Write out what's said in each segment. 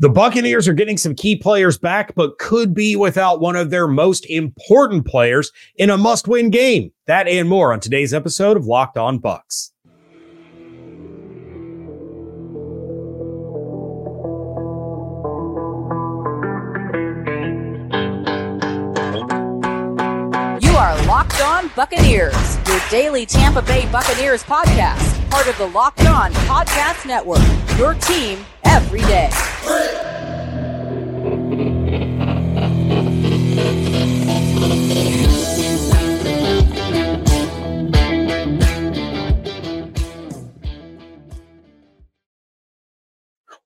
The Buccaneers are getting some key players back, but could be without one of their most important players in a must win game. That and more on today's episode of Locked On Bucs. You are Locked On Buccaneers, your daily Tampa Bay Buccaneers podcast, part of the Locked On Podcast Network, your team every day.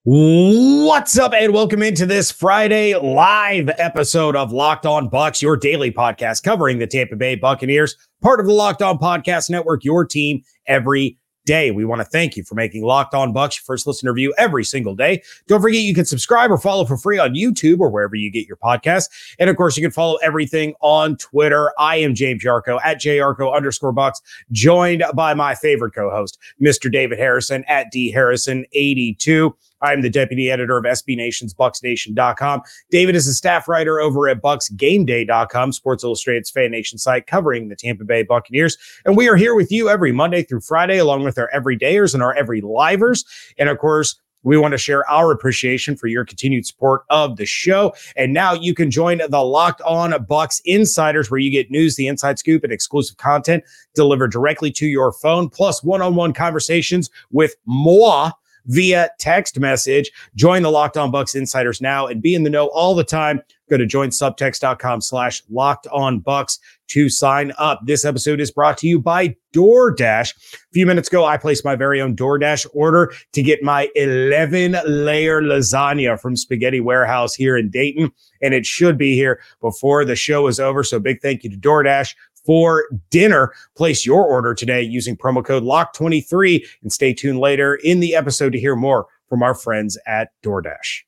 What's up, and welcome into this Friday live episode of Locked On Bucs, your daily podcast covering the Tampa Bay Buccaneers, part of the Locked On Podcast Network, your team every day. We want to thank you for making Locked On Bucs your first listener view every single day. Don't forget you can subscribe or follow for free on YouTube or wherever you get your podcasts. And of course, you can follow everything on Twitter. I am James Yarcho at jarcho underscore bucs, joined by my favorite co-host, Mr. David Harrison at D Harrison 82. I'm the deputy editor of SB Nation's BucsNation.com. David is a staff writer over at BucsGameDay.com, Sports Illustrated's fan nation site covering the Tampa Bay Buccaneers. And we are here with you every Monday through Friday, along with our everydayers and our every livers. And of course, we want to share our appreciation for your continued support of the show. And now you can join the Locked On Bucs Insiders, where you get news, the inside scoop, and exclusive content delivered directly to your phone, plus one on one conversations with moi via text message. Join the Locked On Bucs Insiders now and be in the know all the time. Go to joinsubtext.com slash locked on bucs to sign up. This episode is brought to you by DoorDash. A few minutes ago, I placed my very own DoorDash order to get my 11 layer lasagna from Spaghetti Warehouse here in Dayton. And it should be here before the show is over. So big thank you to DoorDash for dinner. Place your order today using promo code LOCK23 and stay tuned later in the episode to hear more from our friends at DoorDash.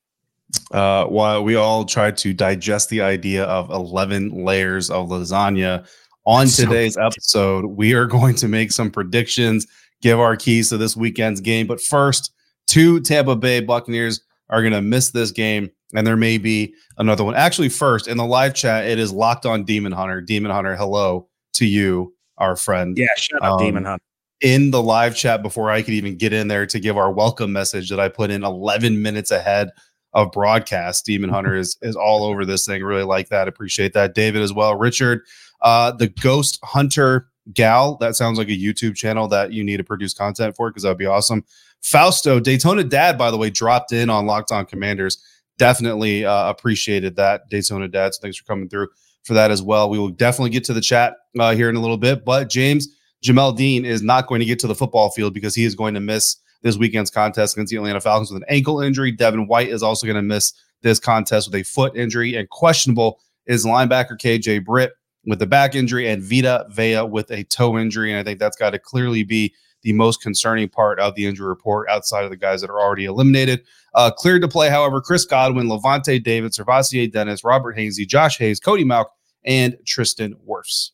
Uh, while we all try to digest the idea of 11 layers of lasagna, on today's episode, we are going to make some predictions, give our keys to this weekend's game. But first, two Tampa Bay Buccaneers are going to miss this game and there may be another one. Actually, first in the live chat, it is locked on Demon Hunter. Demon Hunter, hello to you, our friend. Yeah, shut up, um, Demon Hunter. In the live chat, before I could even get in there to give our welcome message that I put in 11 minutes ahead of broadcast, Demon Hunter is is all over this thing. Really like that. Appreciate that, David as well. Richard, uh, the Ghost Hunter gal. That sounds like a YouTube channel that you need to produce content for because that would be awesome. Fausto Daytona Dad, by the way, dropped in on Locked On Commanders definitely uh, appreciated that Daytona Dad. So thanks for coming through for that as well. We will definitely get to the chat uh, here in a little bit. But James Jamel Dean is not going to get to the football field because he is going to miss this weekend's contest against the Atlanta Falcons with an ankle injury. Devin White is also going to miss this contest with a foot injury, and questionable is linebacker KJ Britt with the back injury and Vita Vea with a toe injury. And I think that's got to clearly be the most concerning part of the injury report outside of the guys that are already eliminated. Uh, cleared to play, however, Chris Godwin, Lavonte David, SirVocea Dennis, Robert Hainsey, Josh Hayes, Cody Mauch, and Tristan Wirfs.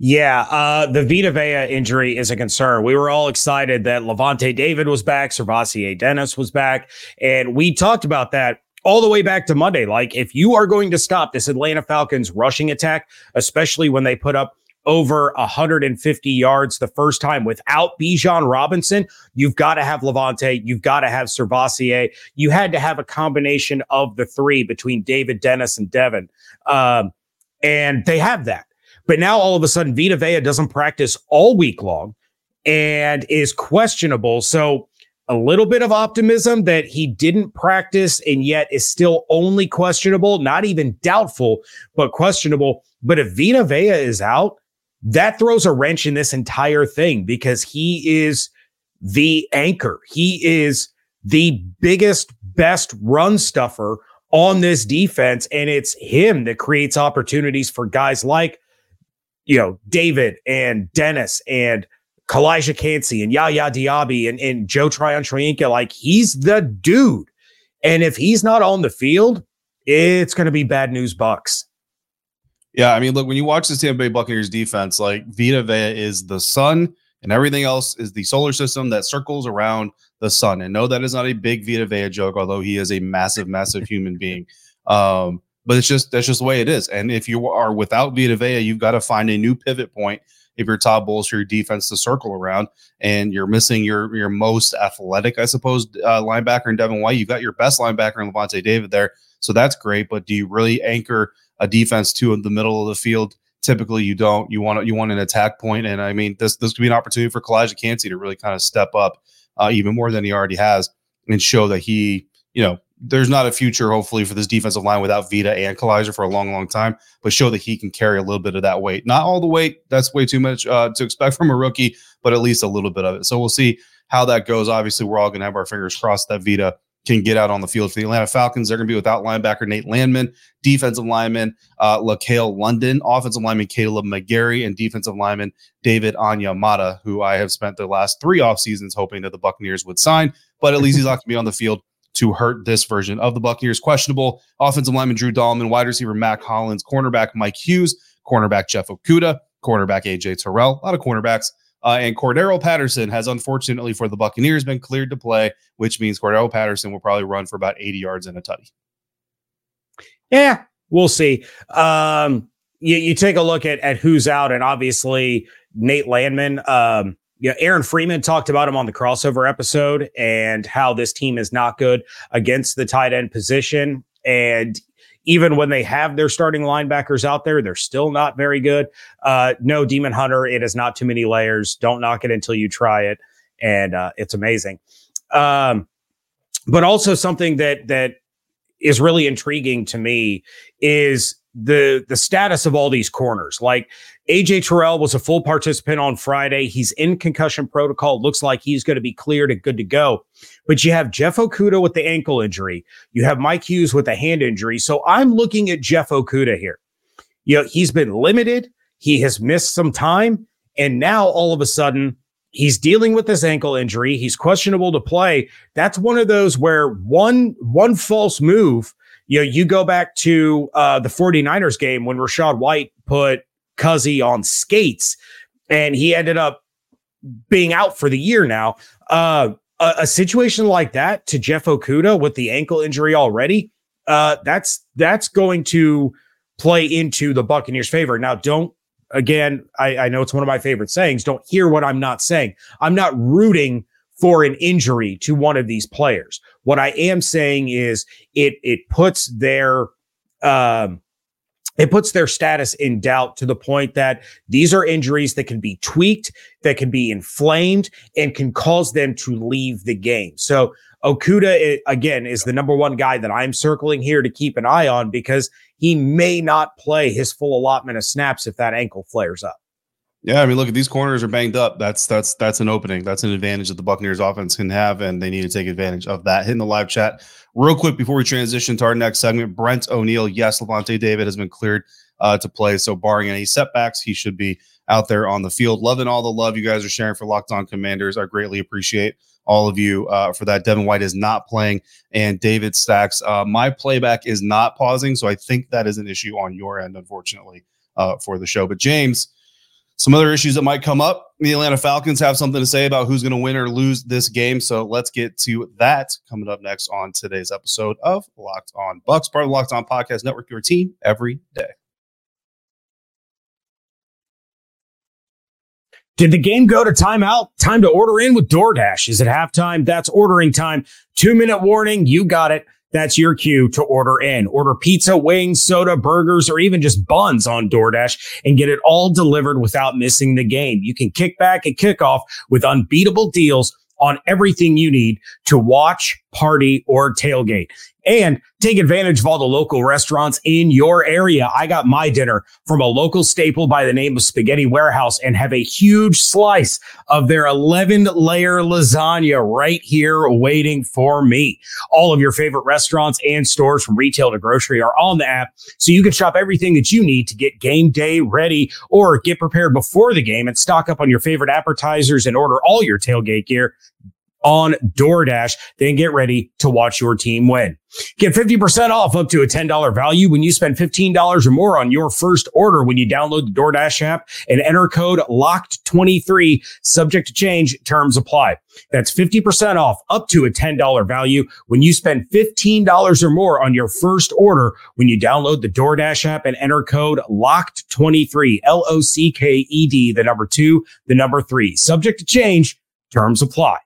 Yeah, uh, the Vita Vea injury is a concern. We were all excited that Lavonte David was back, SirVocea Dennis was back, and we talked about that all the way back to Monday. Like, if you are going to stop this Atlanta Falcons rushing attack, especially when they put up over 150 yards the first time without Bijan Robinson. You've got to have Lavonte. You've got to have SirVocea. You had to have a combination of the three between David Dennis and Devin. Um, and they have that. But now all of a sudden, Vita Vea doesn't practice all week long and is questionable. So a little bit of optimism that he didn't practice and yet is still only questionable, not even doubtful, but questionable. But if Vita Vea is out, that throws a wrench in this entire thing because he is the anchor. He is the biggest, best run stuffer on this defense. And it's him that creates opportunities for guys like, you know, David and Dennis and Calijah Kancey and Yaya Diaby and, and Joe Tryon-Shoyinka. Like he's the dude. And if he's not on the field, it's going to be bad news Bucs. Yeah, I mean, look, when you watch the Tampa Bay Buccaneers defense, like Vita Vea is the sun, and everything else is the solar system that circles around the sun. And no, that is not a big Vita Vea joke, although he is a massive, massive human being. Um, but it's just that's just the way it is. And if you are without Vita Vea, you've got to find a new pivot point if you're Todd Bowles for your defense to circle around, and you're missing your your most athletic, I suppose, uh, linebacker in Devin White. You've got your best linebacker in Lavonte David there, so that's great. But do you really anchor a defense to the middle of the field? Typically, you don't. You want you want an attack point, and I mean this this could be an opportunity for Calijah Kancey to really kind of step up uh, even more than he already has and show that he, you know, there's not a future, hopefully, for this defensive line without Vita and Calijah for a long, long time, but show that he can carry a little bit of that weight. Not all the weight, that's way too much uh, to expect from a rookie, but at least a little bit of it. So we'll see how that goes. Obviously, we're all going to have our fingers crossed that Vita can get out on the field for the Atlanta Falcons. They're going to be without linebacker Nate Landman, defensive lineman uh, LaCale London, offensive lineman Kaleb McGary, and defensive lineman David Onyemata, who I have spent the last three off seasons hoping that the Buccaneers would sign, but at least he's not going to be on the field to hurt this version of the Buccaneers. Questionable offensive lineman Drew Dalman, wide receiver Mack Hollins, cornerback Mike Hughes, cornerback Jeff Okudah, cornerback AJ Terrell, a lot of cornerbacks. Uh, and Cordarrelle Patterson has unfortunately for the Buccaneers been cleared to play, which means Cordarrelle Patterson will probably run for about 80 yards in a tutty. Yeah, we'll see. Um, you, you take a look at at who's out, and obviously Nate Landman. Um, yeah, Aaron Freeman talked about him on the crossover episode and how this team is not good against the tight end position. And even when they have their starting linebackers out there, they're still not very good. Uh, no, Demon Hunter, it is not too many layers. Don't knock it until you try it. And uh, it's amazing. Um, but also something that that is really intriguing to me is the the status of all these corners. Like AJ Terrell was a full participant on Friday. He's in concussion protocol. Looks like he's going to be cleared and good to go. But you have Jeff Okudah with the ankle injury. You have Mike Hughes with a hand injury. So I'm looking at Jeff Okudah here. You know, he's been limited. He has missed some time. And now all of a sudden, he's dealing with this ankle injury. He's questionable to play. That's one of those where one one false move you know, you go back to uh, the 49ers game when Rachaad White put Cuzzy on skates and he ended up being out for the year now. Uh, a, a, situation like that to Jeff Okudah with the ankle injury already, uh, that's that's going to play into the Buccaneers' favor. Now, don't again, I, I know it's one of my favorite sayings. Don't hear what I'm not saying. I'm not rooting for an injury to one of these players. What I am saying is it it puts their um, it puts their status in doubt to the point that these are injuries that can be tweaked, that can be inflamed, and can cause them to leave the game. So Okudah, again is the number one guy that I'm circling here to keep an eye on because he may not play his full allotment of snaps if that ankle flares up. Yeah, I mean, look, at these corners are banged up, that's that's that's an opening. That's an advantage that the Buccaneers offense can have, and they need to take advantage of that. Hitting the live chat real quick before we transition to our next segment. Brent O'Neill, yes, Lavonte David has been cleared uh, to play, so barring any setbacks, he should be out there on the field. Loving all the love you guys are sharing for Locked On Commanders. I greatly appreciate all of you uh, for that. Devin White is not playing, and David Stacks. Uh, my playback is not pausing, so I think that is an issue on your end, unfortunately, uh, for the show. But James some other issues that might come up. The Atlanta Falcons have something to say about who's going to win or lose this game. So let's get to that coming up next on today's episode of Locked On Bucs, part of the Locked On Podcast Network, your team every day. Did the game go to timeout? Time to order in with DoorDash. Is it halftime? That's ordering time. Two minute warning. You got it. That's your cue to order in. Order pizza, wings, soda, burgers, or even just buns on DoorDash and get it all delivered without missing the game. You can kick back at kickoff with unbeatable deals on everything you need to watch, party, or tailgate and take advantage of all the local restaurants in your area. I got my dinner from a local staple by the name of Spaghetti Warehouse and have a huge slice of their 11 layer lasagna right here waiting for me. All of your favorite restaurants and stores from retail to grocery are on the app. So you can shop everything that you need to get game day ready or get prepared before the game and stock up on your favorite appetizers and order all your tailgate gear on DoorDash. Then get ready to watch your team win. Get 50% off up to a $10 value when you spend $15 or more on your first order when you download the DoorDash app and enter code LOCKED23 subject to change terms apply. That's 50% off up to a $10 value when you spend $15 or more on your first order when you download the DoorDash app and enter code LOCKED23 L O C K E D the number 2 the number 3 subject to change terms apply.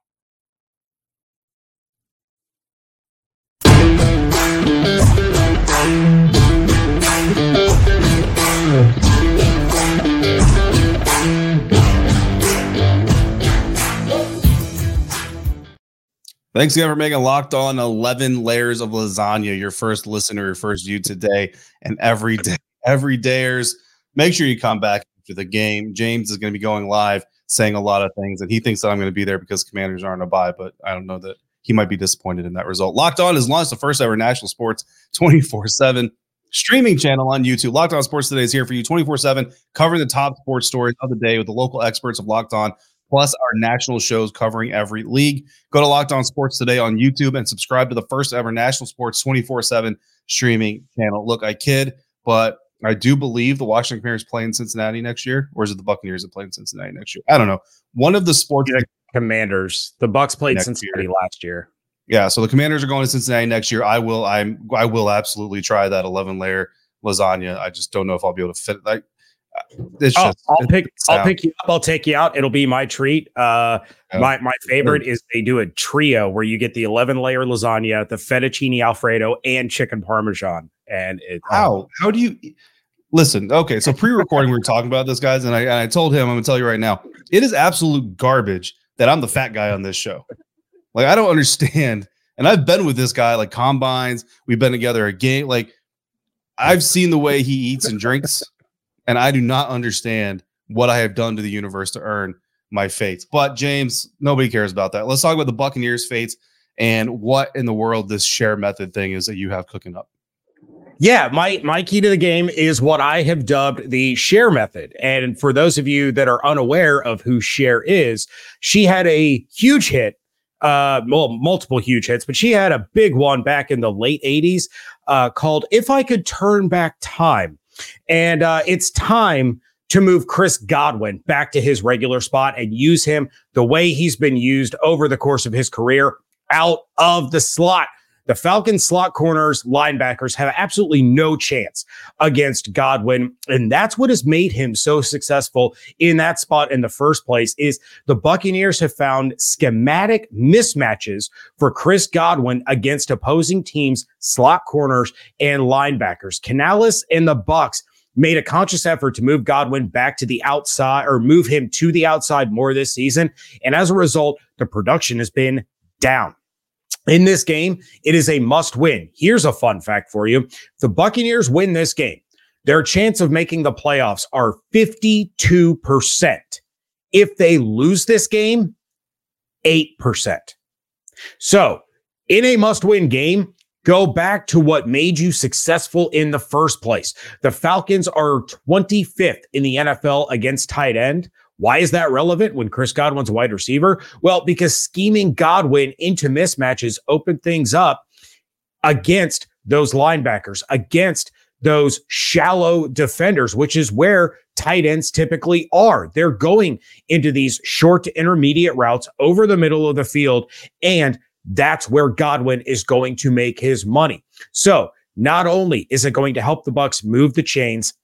Thanks again for making Locked On 11 Layers of Lasagna your first listener, your first view today and every day. Every dayers. Make sure you come back for the game. James is going to be going live saying a lot of things, and he thinks that I'm going to be there because commanders aren't a bye, but I don't know that he might be disappointed in that result. Locked On has launched the first ever national sports 24 7 streaming channel on YouTube. Locked On Sports Today is here for you 24 7, covering the top sports stories of the day with the local experts of Locked On plus our national shows covering every league. Go to Locked On Sports today on YouTube and subscribe to the first ever national sports 24 7 streaming channel. Look, I kid, but I do believe the Washington Commanders play in Cincinnati next year, or is it the Buccaneers that play in Cincinnati next year? I don't know. One of the sports the Commanders, the Bucs played Cincinnati year. last year. Yeah, so the Commanders are going to Cincinnati next year. I will. I'm. I will absolutely try that 11 layer lasagna. I just don't know if I'll be able to fit. Like it's I'll, just, I'll pick. I'll pick you up. I'll take you out. It'll be my treat. Uh, my my favorite is they do a trio where you get the eleven layer lasagna, the fettuccine alfredo, and chicken parmesan. And it how um, how do you listen? Okay, so pre-recording we were talking about this, guys, and I and I told him I'm gonna tell you right now, it is absolute garbage that I'm the fat guy on this show. Like I don't understand. And I've been with this guy like combines. We've been together a game. Like I've seen the way he eats and drinks and I do not understand what I have done to the universe to earn my fates. But James, nobody cares about that. Let's talk about the Buccaneers' fates and what in the world this Cher method thing is that you have cooking up. Yeah, my my key to the game is what I have dubbed the Cher method. And for those of you that are unaware of who Cher is, she had a huge hit uh well multiple huge hits but she had a big one back in the late 80s uh called if i could turn back time and uh, it's time to move Chris Godwin back to his regular spot and use him the way he's been used over the course of his career out of the slot. The Falcons slot corners, linebackers have absolutely no chance against Godwin. And that's what has made him so successful in that spot in the first place is the Buccaneers have found schematic mismatches for Chris Godwin against opposing teams, slot corners and linebackers. Canales and the Bucs made a conscious effort to move Godwin back to the outside or move him to the outside more this season. And as a result, the production has been down in this game, it is a must win. Here's a fun fact for you. The Buccaneers win this game, their chance of making the playoffs are 52%. If they lose this game, 8%. So, in a must win game, go back to what made you successful in the first place. The Falcons are 25th in the NFL against tight end. Why is that relevant when Chris Godwin's a wide receiver? Well, because scheming Godwin into mismatches open things up against those linebackers, against those shallow defenders, which is where tight ends typically are. They're going into these short to intermediate routes over the middle of the field. And that's where Godwin is going to make his money. So not only is it going to help the Bucs move the chains,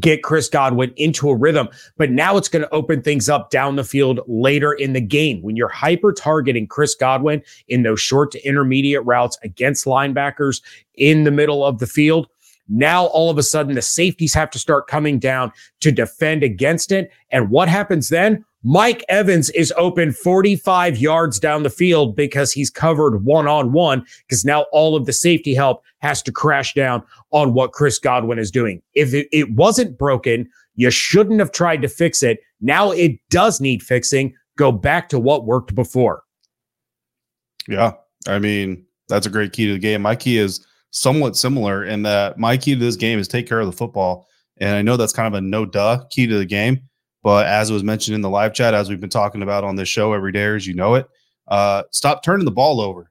get Chris Godwin into a rhythm. But now it's going to open things up down the field later in the game when you're hyper targeting Chris Godwin in those short to intermediate routes against linebackers in the middle of the field. Now, all of a sudden, the safeties have to start coming down to defend against it. And what happens then? Mike Evans is open 45 yards down the field because he's covered one on one because now all of the safety help has to crash down on what Chris Godwin is doing. If it, it wasn't broken, you shouldn't have tried to fix it. Now it does need fixing. Go back to what worked before. Yeah. I mean, that's a great key to the game. My key is somewhat similar in that my key to this game is take care of the football. And I know that's kind of a no duh key to the game. But as was mentioned in the live chat, as we've been talking about on this show every day, as you know it, uh, stop turning the ball over.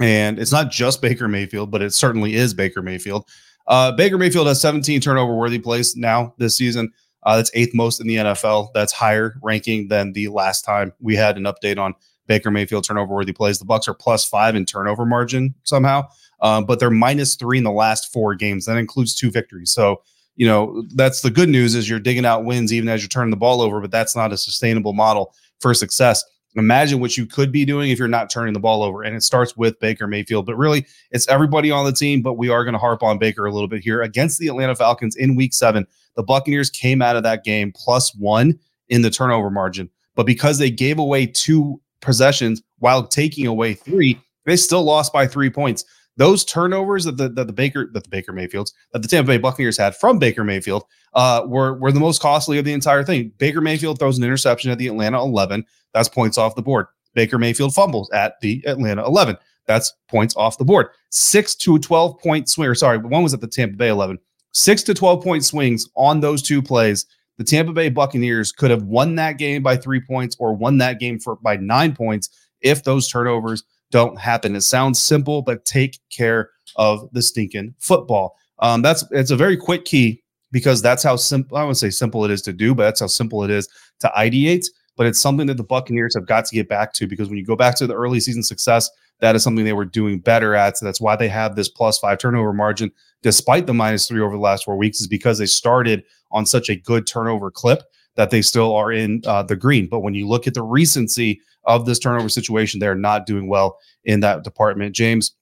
And it's not just Baker Mayfield, but it certainly is Baker Mayfield. Uh, Baker Mayfield has 17 turnover worthy plays now this season. Uh, that's eighth most in the NFL. That's higher ranking than the last time we had an update on Baker Mayfield turnover worthy plays. The Bucs are plus five in turnover margin somehow, um, but they're minus three in the last four games. That includes two victories. So you know that's the good news is you're digging out wins even as you're turning the ball over, but that's not a sustainable model for success. Imagine what you could be doing if you're not turning the ball over. And it starts with Baker Mayfield, but really it's everybody on the team. But we are going to harp on Baker a little bit here against the Atlanta Falcons in week seven. The Buccaneers came out of that game plus one in the turnover margin. But because they gave away two possessions while taking away three, they still lost by three points. Those turnovers that the, that the Baker that the Baker Mayfields that the Tampa Bay Buccaneers had from Baker Mayfield uh, were were the most costly of the entire thing. Baker Mayfield throws an interception at the Atlanta 11. That's points off the board. Baker Mayfield fumbles at the Atlanta 11. That's points off the board. Six to 12 point swing, or sorry, one was at the Tampa Bay 11. Six to 12 point swings on those two plays. The Tampa Bay Buccaneers could have won that game by three points or won that game for by nine points if those turnovers don't happen. It sounds simple, but take care of the stinking football. Um, that's it's a very quick key because that's how simple I wouldn't say simple it is to do, but that's how simple it is to ideate. But it's something that the Buccaneers have got to get back to because when you go back to the early season success, that is something they were doing better at. So that's why they have this plus five turnover margin, despite the minus three over the last four weeks, is because they started on such a good turnover clip that they still are in uh, the green. But when you look at the recency of this turnover situation, they're not doing well in that department. James,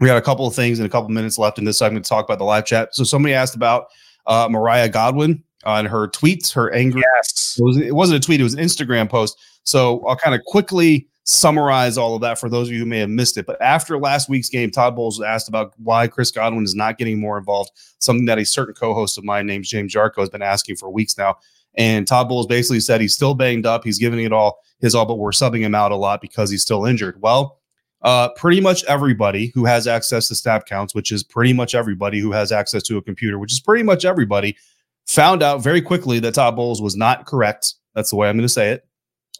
we got a couple of things and a couple of minutes left in this segment to talk about the live chat. So somebody asked about uh, Mariah Godwin on her tweets, her angry. Yes. It, was, it wasn't a tweet, it was an Instagram post. So I'll kind of quickly summarize all of that for those of you who may have missed it. But after last week's game, Todd Bowles was asked about why Chris Godwin is not getting more involved, something that a certain co host of mine named James Yarcho has been asking for weeks now. And Todd Bowles basically said he's still banged up. He's giving it all his all, but we're subbing him out a lot because he's still injured. Well, uh, pretty much everybody who has access to snap counts, which is pretty much everybody who has access to a computer, which is pretty much everybody, found out very quickly that Todd Bowles was not correct. That's the way I'm going to say it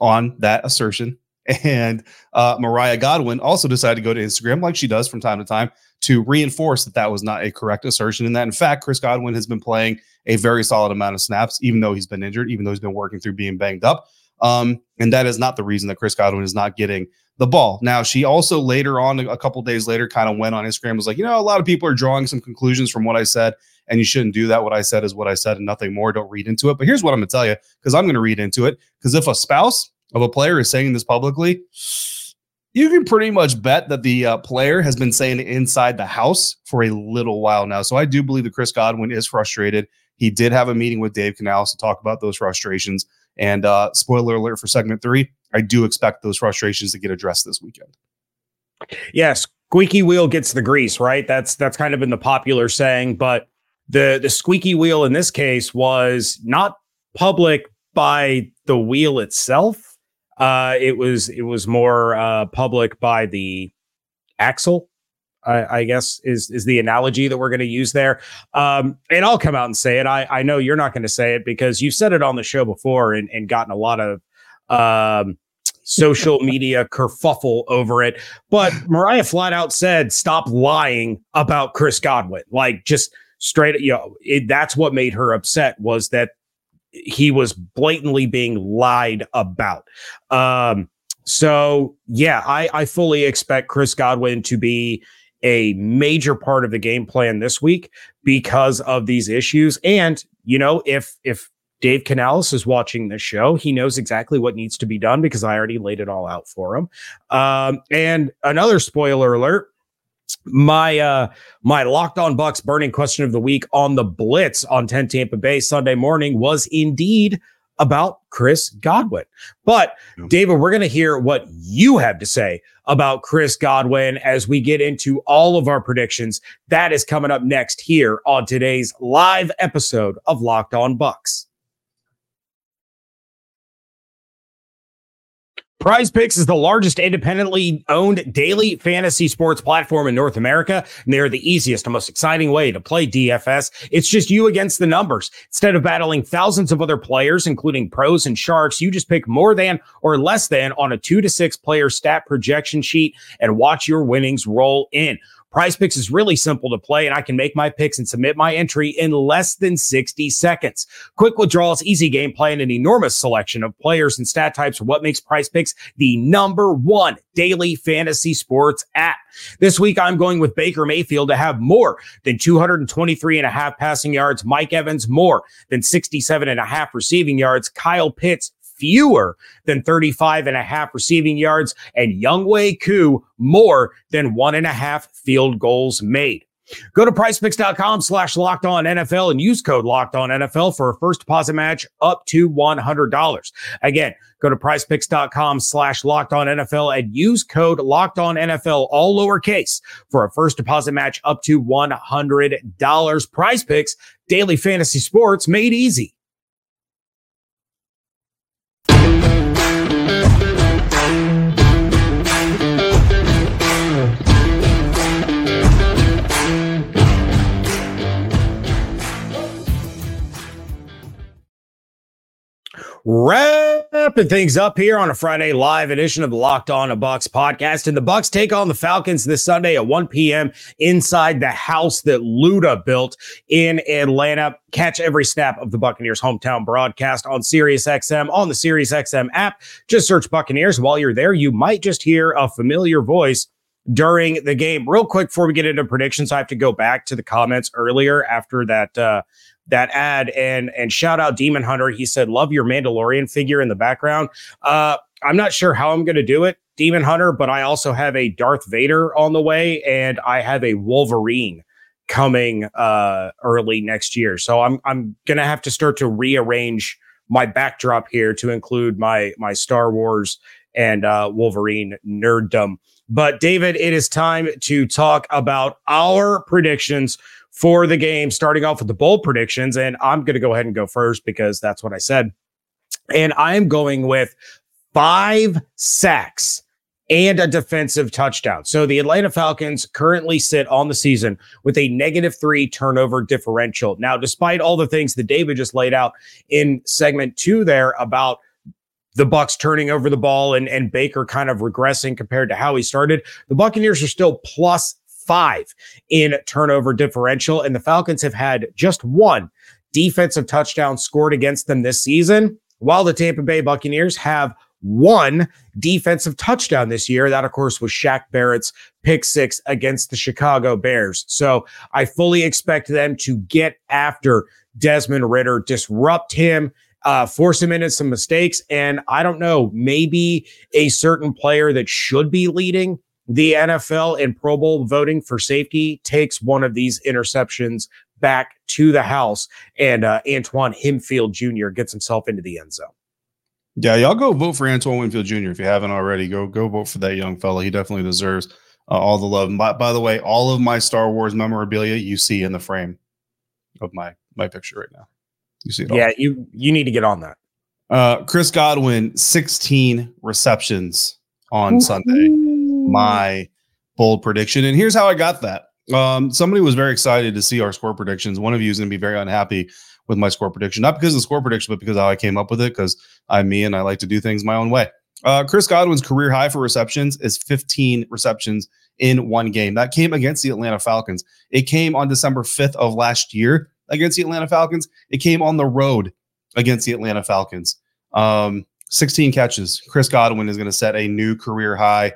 on that assertion. And uh, Mariah Godwin also decided to go to Instagram, like she does from time to time, to reinforce that that was not a correct assertion. And that, in fact, Chris Godwin has been playing a very solid amount of snaps, even though he's been injured, even though he's been working through being banged up. Um, and that is not the reason that Chris Godwin is not getting the ball. Now, she also later on, a couple days later, kind of went on Instagram, was like, you know, a lot of people are drawing some conclusions from what I said, and you shouldn't do that. What I said is what I said, and nothing more. Don't read into it. But here's what I'm going to tell you, because I'm going to read into it. Because if a spouse of a player is saying this publicly, you can pretty much bet that the uh, player has been saying inside the house for a little while now. So I do believe that Chris Godwin is frustrated. He did have a meeting with Dave Canales to talk about those frustrations. And uh, spoiler alert for segment three, I do expect those frustrations to get addressed this weekend. Yes, squeaky wheel gets the grease, right? That's that's kind of been the popular saying, but the the squeaky wheel in this case was not public by the wheel itself. Uh, it was it was more uh, public by the axle. I, I guess is is the analogy that we're going to use there. Um, and I'll come out and say it. I, I know you're not going to say it because you've said it on the show before and, and gotten a lot of um, social media kerfuffle over it. But Mariah flat out said, "Stop lying about Chris Godwin." Like just straight, you know, it, that's what made her upset was that he was blatantly being lied about. Um, so yeah, I, I fully expect Chris Godwin to be a major part of the game plan this week because of these issues. And you know, if if Dave Canales is watching this show, he knows exactly what needs to be done because I already laid it all out for him. Um, and another spoiler alert: my uh my locked on bucs burning question of the week on the blitz on 10 tampa bay sunday morning was indeed about chris godwin. But david we're going to hear what you have to say about chris godwin as we get into all of our predictions that is coming up next here on today's live episode of locked on bucs Prize Picks is the largest independently owned daily fantasy sports platform in North America, and they are the easiest and most exciting way to play DFS. It's just you against the numbers. Instead of battling thousands of other players, including pros and sharks, you just pick more than or less than on a two to six player stat projection sheet and watch your winnings roll in. Prize Picks is really simple to play, and I can make my picks and submit my entry in less than 60 seconds. Quick withdrawals, easy gameplay, and an enormous selection of players and stat types are what makes Prize Picks the number one daily fantasy sports app. This week, I'm going with Baker Mayfield to have more than 223 and a half passing yards, Mike Evans more than 67 and a half receiving yards, Kyle Pitts fewer than 35 and a half receiving yards, and Younghoe Koo more than one and a half field goals made. Go to prizepicks.com slash locked on NFL and use code locked on NFL for a first deposit match up to $100. Again, go to prizepicks.com slash locked on NFL and use code locked on NFL, all lowercase, for a first deposit match up to $100. Prize picks, daily fantasy sports made easy. Wrapping things up here on a Friday live edition of the Locked On a Bucs podcast. And the Bucs take on the Falcons this Sunday at 1 p.m. inside the house that Luda built in Atlanta. Catch every snap of the Buccaneers hometown broadcast on SiriusXM on the SiriusXM app. Just search Buccaneers. While you're there, you might just hear a familiar voice during the game. Real quick before we get into predictions, I have to go back to the comments earlier after that uh, that ad and and shout out Demon Hunter. He said, "Love your Mandalorian figure in the background." Uh, I'm not sure how I'm going to do it, Demon Hunter, but I also have a Darth Vader on the way, and I have a Wolverine coming uh, early next year. So I'm I'm going to have to start to rearrange my backdrop here to include my my Star Wars and uh, Wolverine nerddom. But David, it is time to talk about our predictions for the game, starting off with the bold predictions. And I'm going to go ahead and go first because that's what I said. And I am going with five sacks and a defensive touchdown. So the Atlanta Falcons currently sit on the season with a negative three turnover differential. Now, despite all the things that David just laid out in segment two there about the Bucs turning over the ball and, and Baker kind of regressing compared to how he started, the Buccaneers are still plus five in turnover differential. And the Falcons have had just one defensive touchdown scored against them this season, while the Tampa Bay Buccaneers have one defensive touchdown this year. That, of course, was Shaq Barrett's pick six against the Chicago Bears. So I fully expect them to get after Desmond Ridder, disrupt him. Uh, force him into some mistakes. And I don't know, maybe a certain player that should be leading the NFL and Pro Bowl voting for safety takes one of these interceptions back to the house, and uh, Antoine Winfield Jr. gets himself into the end zone. Yeah, y'all go vote for Antoine Winfield Jr. if you haven't already. Go go vote for that young fella. He definitely deserves uh, all the love. And by, by the way, all of my Star Wars memorabilia you see in the frame of my my picture right now. You see it. Yeah, you you need to get on that. Uh, Chris Godwin, 16 receptions on Sunday my bold prediction. And here's how I got that. Um, somebody was very excited to see our score predictions. One of you is going to be very unhappy with my score prediction, not because of the score prediction, but because how I came up with it. Because I'm me and I like to do things my own way. Uh, Chris Godwin's career high for receptions is 15 receptions in one game. That came against the Atlanta Falcons. It came on December 5th of last year against the Atlanta Falcons. It came on the road against the Atlanta Falcons. Um, 16 catches. Chris Godwin is going to set a new career high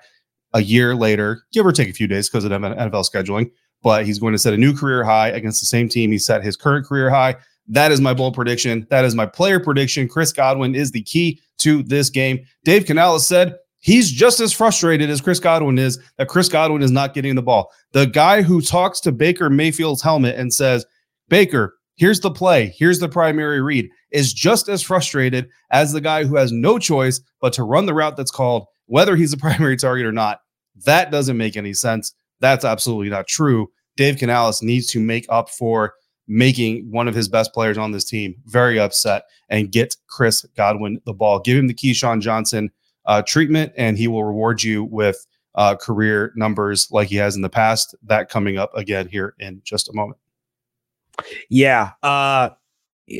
a year later, give or take a few days because of NFL scheduling. But he's going to set a new career high against the same team he set his current career high. That is my bold prediction. That is my player prediction. Chris Godwin is the key to this game. Dave Canales said he's just as frustrated as Chris Godwin is that Chris Godwin is not getting the ball. The guy who talks to Baker Mayfield's helmet and says, Baker, here's the play, here's the primary read, is just as frustrated as the guy who has no choice but to run the route that's called, whether he's a primary target or not. That doesn't make any sense. That's absolutely not true. Dave Canales needs to make up for making one of his best players on this team very upset and get Chris Godwin the ball. Give him the Keyshawn Johnson uh, treatment, and he will reward you with uh, career numbers like he has in the past. That coming up again here in just a moment. Yeah, uh,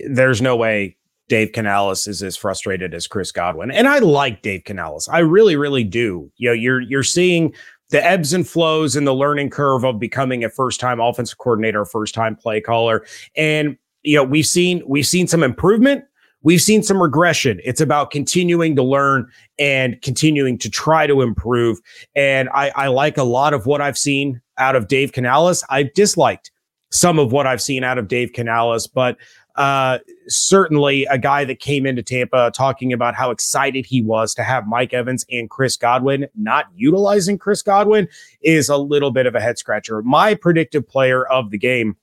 there's no way Dave Canales is as frustrated as Chris Godwin, and I like Dave Canales. I really, really do. You know, you're you're seeing the ebbs and flows and the learning curve of becoming a first time offensive coordinator, first time play caller. And, you know, we've seen, we've seen some improvement. We've seen some regression. It's about continuing to learn and continuing to try to improve. And I, I like a lot of what I've seen out of Dave Canales. I've disliked some of what I've seen out of Dave Canales, but uh, certainly a guy that came into Tampa talking about how excited he was to have Mike Evans and Chris Godwin. Not utilizing Chris Godwin is a little bit of a head scratcher. My predictive player of the game.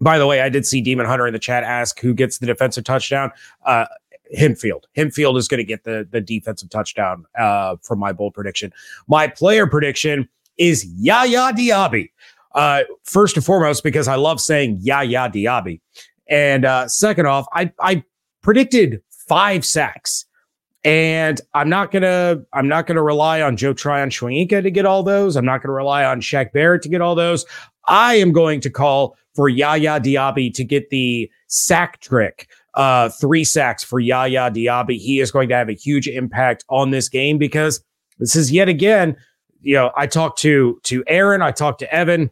By the way, I did see Demon Hunter in the chat ask who gets the defensive touchdown. Uh, Winfield. Is going to get the the defensive touchdown uh, from my bold prediction. My player prediction is Yaya Diaby. Uh, first and foremost, because I love saying Yaya Diaby. And uh, second off, I I predicted five sacks. And I'm not gonna I'm not gonna rely on Joe Tryon-Shoyinka to get all those. I'm not gonna rely on Shaq Barrett to get all those. I am going to call for Yaya Diaby to get the sack trick. Uh, three sacks for Yaya Diaby. He is going to have a huge impact on this game because this is yet again, you know, I talked to to Aaron, I talked to Evan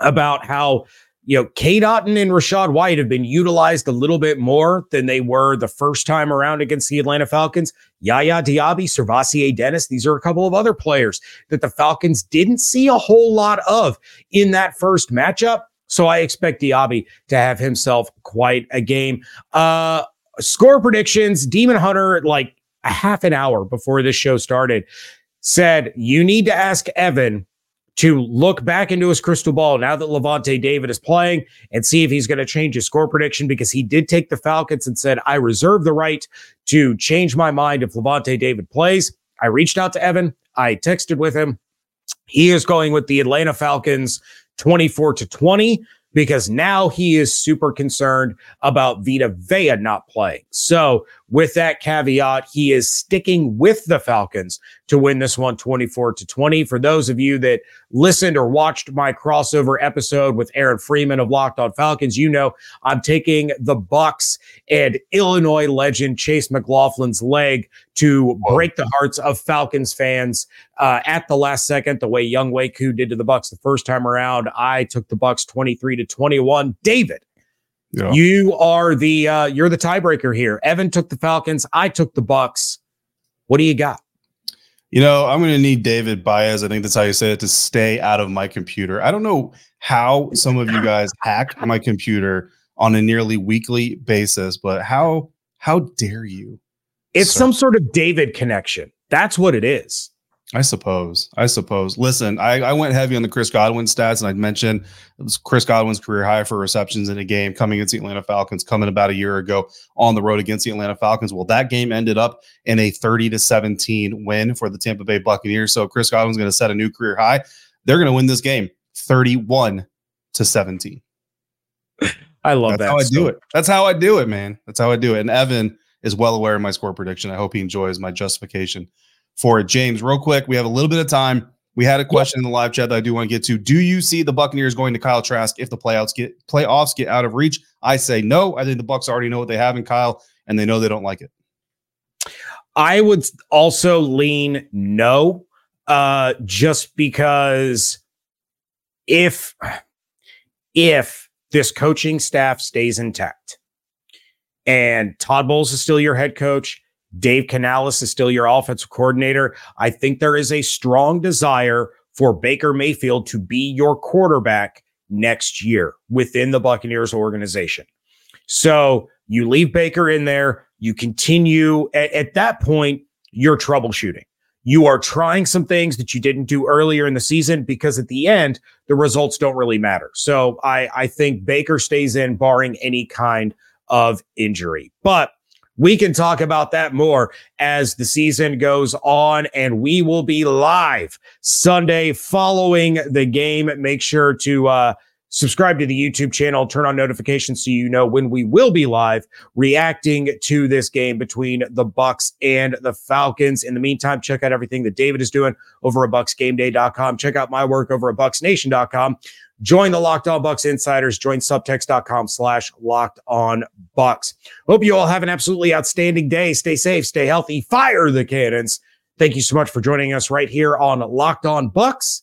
about how you know, Cade Otton and Rachaad White have been utilized a little bit more than they were the first time around against the Atlanta Falcons. Yaya Diaby, SirVocea Dennis, these are a couple of other players that the Falcons didn't see a whole lot of in that first matchup. So I expect Diaby to have himself quite a game. Uh, score predictions, Demon Hunter, like a half an hour before this show started, said, You need to ask Evan to look back into his crystal ball now that Lavonte David is playing and see if he's going to change his score prediction because he did take the Falcons and said, I reserve the right to change my mind if Lavonte David plays. I reached out to Evan. I texted with him. He is going with the Atlanta Falcons 24 to 20 because now he is super concerned about Vita Vea not playing. So, with that caveat, he is sticking with the Falcons to win this one 24 to 20. For those of you that listened or watched my crossover episode with Aaron Freeman of Locked On Falcons, you know I'm taking the Bucs and Illinois legend Chase McLaughlin's leg to break the hearts of Falcons fans uh, at the last second, the way Younghoe Koo did to the Bucs the first time around. I took the Bucs 23 to 21. David, yeah. you are the uh, you're the tiebreaker here. Evan took the Falcons. I took the Bucs. What do you got? You know, I'm going to need David Baez. I think that's how you say it to stay out of my computer. I don't know how some of you guys hack my computer on a nearly weekly basis, but how how dare you? It's sir? some sort of David connection. That's what it is. I suppose. I suppose. Listen, I, I went heavy on the Chris Godwin stats, and I mentioned it was Chris Godwin's career high for receptions in a game coming against the Atlanta Falcons, coming about a year ago on the road against the Atlanta Falcons. Well, that game ended up in a 30 to 17 win for the Tampa Bay Buccaneers. So Chris Godwin's going to set a new career high. They're going to win this game 31 to 17. I love That's that. how I do it. That's how I do it, man. That's how I do it. And Evan is well aware of my score prediction. I hope he enjoys my justification for it. James, real quick, we have a little bit of time. We had a question yep. in the live chat that I do want to get to. Do you see the Buccaneers going to Kyle Trask if the playouts get playoffs get out of reach? I say no. I think the Bucs already know what they have in Kyle, and they know they don't like it. I would also lean no, uh, just because if if this coaching staff stays intact and Todd Bowles is still your head coach Dave Canales is still your offensive coordinator. I think there is a strong desire for Baker Mayfield to be your quarterback next year within the Buccaneers organization. So you leave Baker in there, you continue at, at that point, you're troubleshooting. You are trying some things that you didn't do earlier in the season because at the end, the results don't really matter. So I, I think Baker stays in barring any kind of injury. But we can talk about that more as the season goes on, and we will be live Sunday following the game. Make sure to uh, subscribe to the YouTube channel, turn on notifications so you know when we will be live reacting to this game between the Bucs and the Falcons. In the meantime, check out everything that David is doing over at bucsgameday.com. Check out my work over at bucsnation.com. Join the Locked On Bucs insiders. Join subtext.com slash locked on bucs. Hope you all have an absolutely outstanding day. Stay safe, stay healthy, fire the cannons. Thank you so much for joining us right here on Locked On Bucs